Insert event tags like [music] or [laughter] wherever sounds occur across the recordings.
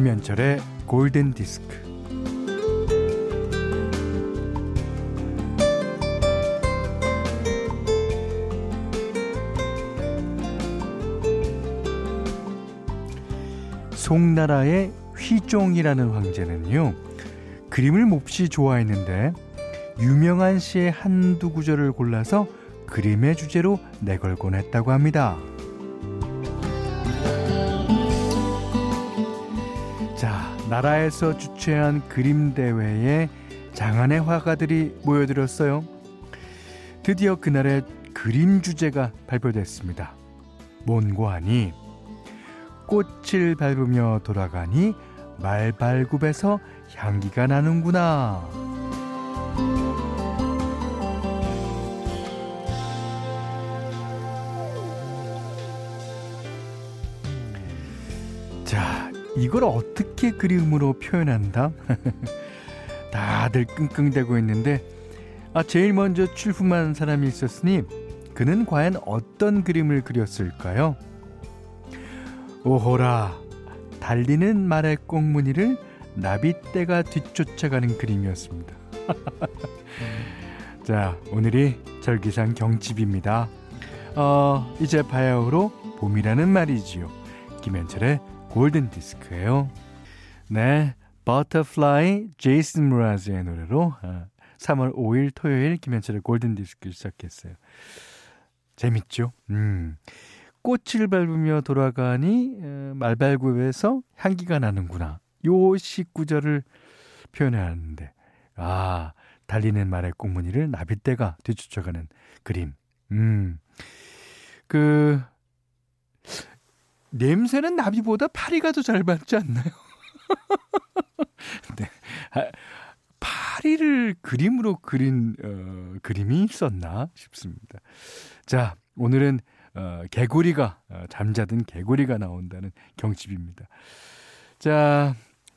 김현철의 골든 디스크. 송나라의 휘종이라는 황제는요, 그림을 몹시 좋아했는데, 유명한 시의 한두 구절을 골라서 그림의 주제로 내걸곤 했다고 합니다. 나라에서 주최한 그림 대회에 장안의 화가들이 모여들었어요. 드디어 그날의 그림 주제가 발표됐습니다. 뭔고 하니 꽃을 밟으며 돌아가니 말발굽에서 향기가 나는구나. 이걸 어떻게 그림으로 표현한다? [laughs] 다들 끙끙대고 있는데, 아, 제일 먼저 출품한 사람이 있었으니, 그는 과연 어떤 그림을 그렸을까요? 오호라, 달리는 말의 꽁무니를 나비떼가 뒤쫓아가는 그림이었습니다. [laughs] 자, 오늘이 절기상 경칩입니다. 어, 이제 바야흐로 봄이라는 말이지요. 김현철의 골든 디스크예요. 네, Butterfly 제이슨 므라즈의 노래로 3월 어, 5일 토요일 김현철의 골든 디스크 시작했어요. 재밌죠? 음. 꽃을 밟으며 돌아가니 어, 말발굽에서 향기가 나는구나. 요 시구절을 표현하는데 아 달리는 말의 꽁무니를 나비떼가 뒤쫓아가는 그림. 음. 그 냄새는 나비보다 파리가 더 잘 받지 않나요? [laughs] 네. 아, 파리를 그림으로 그린 어, 그림이 있었나 싶습니다. 자, 오늘은 어, 개구리가 어, 잠자든 개구리가 나온다는 경칩입니다. 자,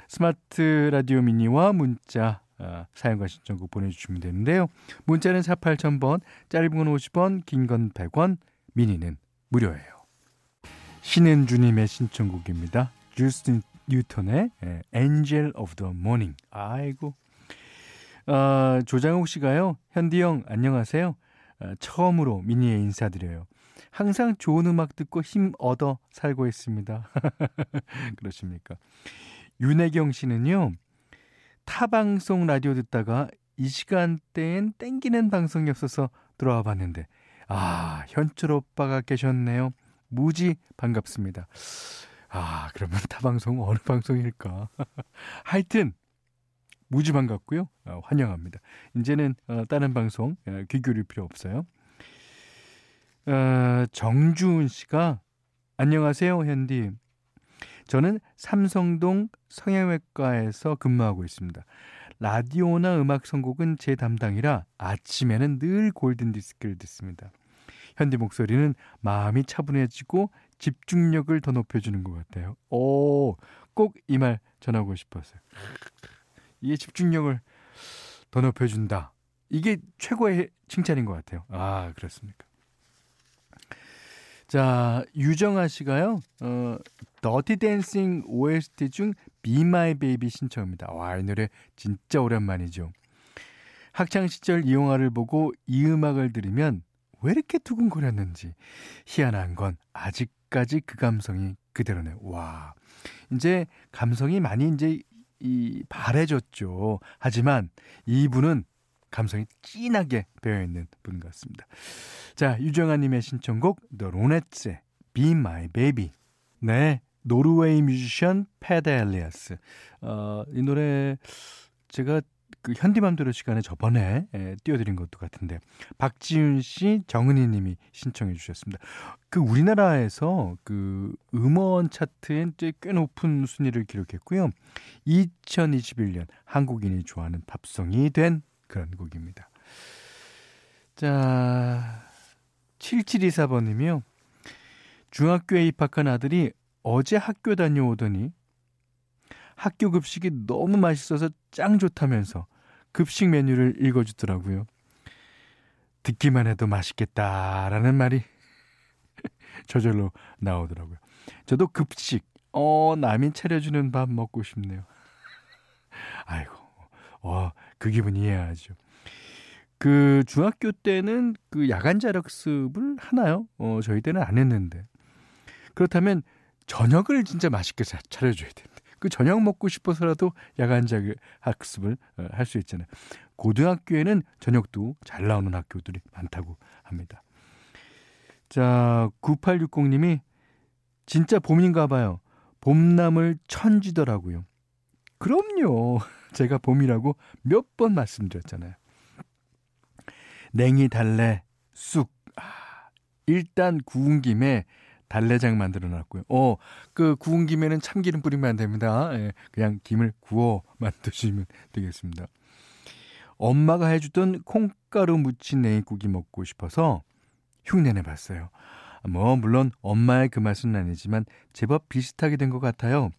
스마트 라디오 미니와 문자 어, 사용과 신청곡 보내주시면 되는데요. 문자는 4 8000번, 짧은 건 50원, 긴 건 100원, 미니는 무료예요. 신은주님의 신청곡입니다. 주스틴 뉴턴의 Angel of the Morning. 아이고. 어, 조장욱 씨가요. 현디 형 안녕하세요. 어, 처음으로 미니에 인사드려요. 항상 좋은 음악 듣고 힘 얻어 살고 있습니다. [laughs] 그렇습니까? 윤혜경 씨는요. 타 방송 라디오 듣다가 이 시간대엔 땡기는 방송이 없어서 들어와 봤는데 아, 현철 오빠가 계셨네요. 무지 반갑습니다. 아, 그러면 타 방송 어느 방송일까? [laughs] 하여튼 무지 반갑고요. 어, 환영합니다. 이제는 어, 다른 방송 어, 귀 기울일 필요 없어요. 어, 정주은 씨가 안녕하세요, 현디. 저는 삼성동 성형외과에서 근무하고 있습니다. 라디오나 음악 선곡은 제 담당이라 아침에는 늘 골든 디스크를 듣습니다. 현디 목소리는 마음이 차분해지고 집중력을 더 높여주는 것 같아요. 오, 꼭 이 말 전하고 싶었어요. 이게 집중력을 더 높여준다. 이게 최고의 칭찬인 것 같아요. 아, 그렇습니까? 자, 유정아 씨가요, 어, 더티 댄싱 OST 중 Be My Baby 신청입니다. 와, 이 노래 진짜 오랜만이죠. 학창시절 이용화를 보고 이 음악을 들으면 왜 이렇게 두근거렸는지 희한한 건 아직까지 그 감성이 그대로네. 와. 이제 감성이 많이 이제 이 바래졌죠. 하지만 이분은 감성이 진하게 배어있는 분 같습니다. 자, 유정아님의 신청곡 The Ronettes Be My Baby. 네, 노르웨이 뮤지션 패드 엘리아스. 어, 이 노래 제가 그 현디맘대로 시간에 저번에 예, 띄워드린 것도 같은데 박지윤 씨, 정은희 님이 신청해 주셨습니다. 그 우리나라에서 그 음원 차트엔 꽤 높은 순위를 기록했고요. 2021년 한국인이 좋아하는 팝송이 된 그런 곡입니다. 자, 7724번님이요. 중학교에 입학한 아들이 어제 학교 다녀오더니 학교 급식이 너무 맛있어서 짱 좋다면서 급식 메뉴를 읽어주더라고요. 듣기만 해도 맛있겠다라는 말이 [laughs] 저절로 나오더라고요. 저도 급식 어, 남이 차려주는 밥 먹고 싶네요. [laughs] 아이고, 와, 그 기분 이해하죠. 그 중학교 때는 그 야간 자력습을 하나요? 어, 저희 때는 안 했는데. 그렇다면 저녁을 진짜 맛있게 차려줘야 되는데. 그 저녁 먹고 싶어서라도 야간 학습을 어, 할수 있잖아요. 고등학교에는 저녁도 잘 나오는 학교들이 많다고 합니다. 자, 9860님이 진짜 봄인가 봐요. 봄나물 천지더라고요. 그럼요. [laughs] 제가 봄이라고 몇 번 말씀드렸잖아요. 냉이 달래 쑥. 아, 일단 구운 김에 달래장 만들어 놨고요. 어, 그 구운 김에는 참기름 뿌리면 안 됩니다. 예, 그냥 김을 구워만 [laughs] 드시면 되겠습니다. 엄마가 해주던 콩가루 무친 냉이국이 먹고 싶어서 흉내내 봤어요. 뭐, 물론 엄마의 그 맛은 아니지만 제법 비슷하게 된 것 같아요.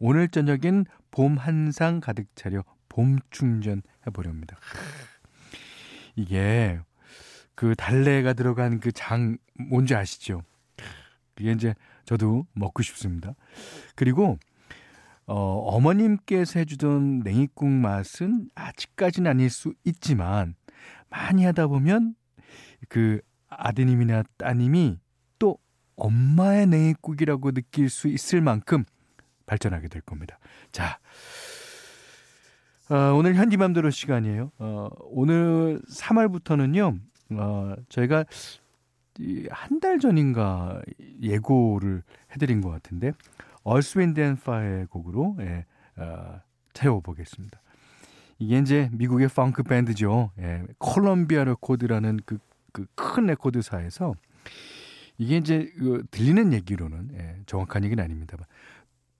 오늘 저녁엔 봄 한상 가득 차려 봄 충전 해보렵니다. 이게 그 달래가 들어간 그 장 뭔지 아시죠? 그게 이제 저도 먹고 싶습니다. 그리고 어, 어머님께서 해주던 냉이국 맛은 아직까지는 아닐 수 있지만 많이 하다 보면 그 아드님이나 따님이 또 엄마의 냉이국이라고 느낄 수 있을 만큼 발전하게 될 겁니다. 자, 어, 오늘 현철 맘대로 시간이에요. 어, 오늘 3월부터는요, 어, 저희가 한 달 전인가 예고를 해드린 것 같은데, Earth, Wind and Fire의 곡으로 예, 어, 태워보겠습니다. 이게 이제 미국의 펑크 밴드죠. 예, 콜롬비아 레코드라는 그, 그 큰 레코드사에서 이게 이제 그 들리는 얘기로는 예, 정확한 얘기는 아닙니다만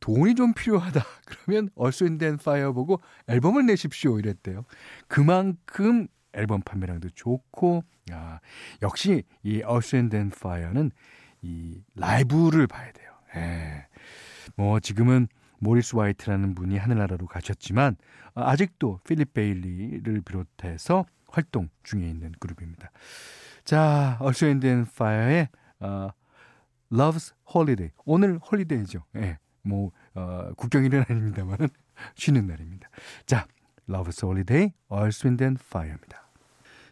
돈이 좀 필요하다. [laughs] 그러면 Earth, Wind Fire 보고 앨범을 내십시오. 이랬대요. 그만큼 앨범 판매량도 좋고, 아, 역시 이 Earth, Wind Fire는 이 라이브를 봐야 돼요. 예. 뭐 지금은 모리스 화이트라는 분이 하늘나라로 가셨지만 아직도 필립 베일리를 비롯해서 활동 중에 있는 그룹입니다. 자, Earth, Wind Fire의 어, Love's Holiday. 오늘 holiday죠. 예. 뭐 어, 국경일은 아닙니다만은 [laughs] 쉬는 날입니다. 자, Love's Holiday, Earth, Wind and Fire입니다.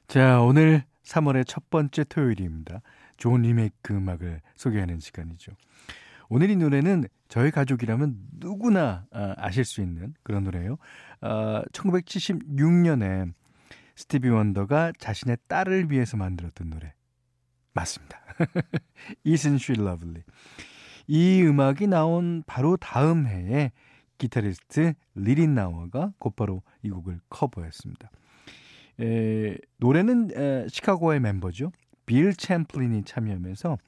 자, 오늘 3월의 첫 번째 토요일입니다. 좋은 리메이크 음악을 소개하는 시간이죠. 오늘 이 노래는 저희 가족이라면 누구나 아, 아실 수 있는 그런 노래예요. 어, 1976년에 스티비 원더가 자신의 딸을 위해서 만들었던 노래. 맞습니다. [laughs] Isn't She Lovely? 이 음악이 나온 바로 다음 해에 기타리스트 리린 나워가 곧바로 이 곡을 커버했습니다. 에, 노래는 에, 시카고의 멤버죠. 빌 챔플린이 참여하면서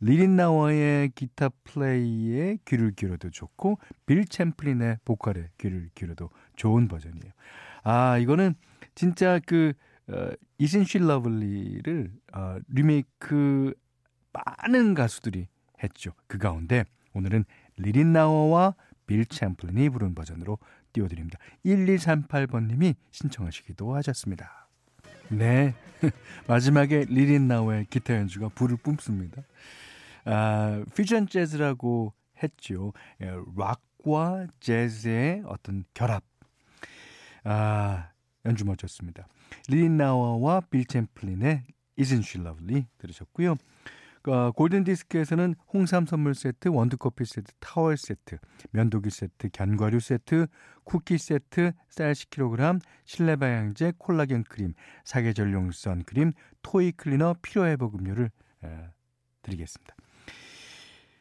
리 릿나워의 기타 플레이에 귀를 기울여도 좋고 빌 챔플린의 보컬에 귀를 기울여도 좋은 버전이에요. 아 이거는 진짜 그 어, Isn't She Lovely를 어, 리메이크 많은 가수들이 했죠. 그 가운데 오늘은 리 릿나워와 빌 챔플린이 부른 버전으로 띄워드립니다. 1238번님이 신청하시기도 하셨습니다. 네. [laughs] 마지막에 리 릿나워의 기타 연주가 불을 뿜습니다. 아, 퓨전 재즈라고 했죠. 예, 락과 재즈의 어떤 결합. 아, 연주 멋졌습니다. 리 릿나워와 빌 챔플린의 Isn't She Lovely 들으셨고요. 어, 골든 디스크에서는 홍삼 선물 세트, 원두커피 세트, 타월 세트, 면도기 세트, 견과류 세트, 쿠키 세트, 쌀 10kg, 실내 방향제, 콜라겐 크림, 사계절용 선 크림, 토이 클리너 피로 회복 음료를 에, 드리겠습니다.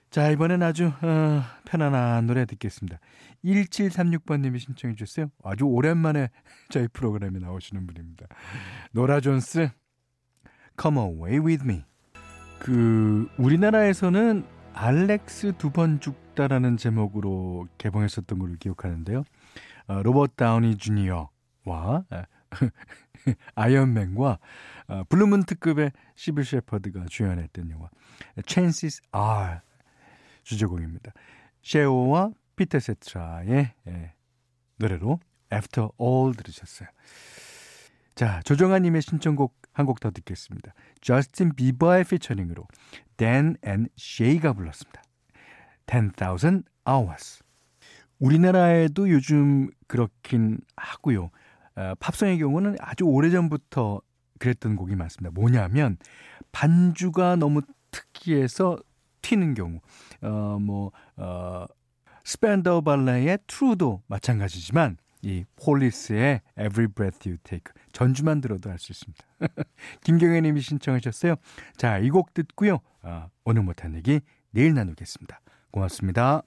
자, 이번엔 아주 어, 편안한 노래 듣겠습니다. 1736번님이 신청해 주셨어요. 아주 오랜만에 [laughs] 저희 프로그램에 나오시는 분입니다. 노라 존스, Come Away With Me. 그 우리나라에서는 알렉스 두 번 죽다라는 제목으로 개봉했었던 걸로 기억하는데요. 어, 로버트 다우니 주니어와 [laughs] 아이언맨과 어, 블루문 특급의 시빌 셰퍼드가 주연했던 영화 Chances Are 주제곡입니다. 셰어와 피터 세테라의 예, 노래로 After All 들으셨어요. 자, 조정아님의 신청곡 한 곡 더 듣겠습니다. 저스틴 비버의 피처링으로 Dan and Shay가 불렀습니다. 10,000 Hours. 우리나라에도 요즘 그렇긴 하고요. 어, 팝송의 경우는 아주 오래전부터 그랬던 곡이 많습니다. 뭐냐면 반주가 너무 특이해서 튀는 경우. 어, 뭐, 어, 스팬다우 발레의 True도 마찬가지지만 이 폴리스의 Every Breath You Take 전주만 들어도 알 수 있습니다. [laughs] 김경애 님이 신청하셨어요. 자, 이 곡 듣고요. 아, 오늘 못한 얘기 내일 나누겠습니다. 고맙습니다.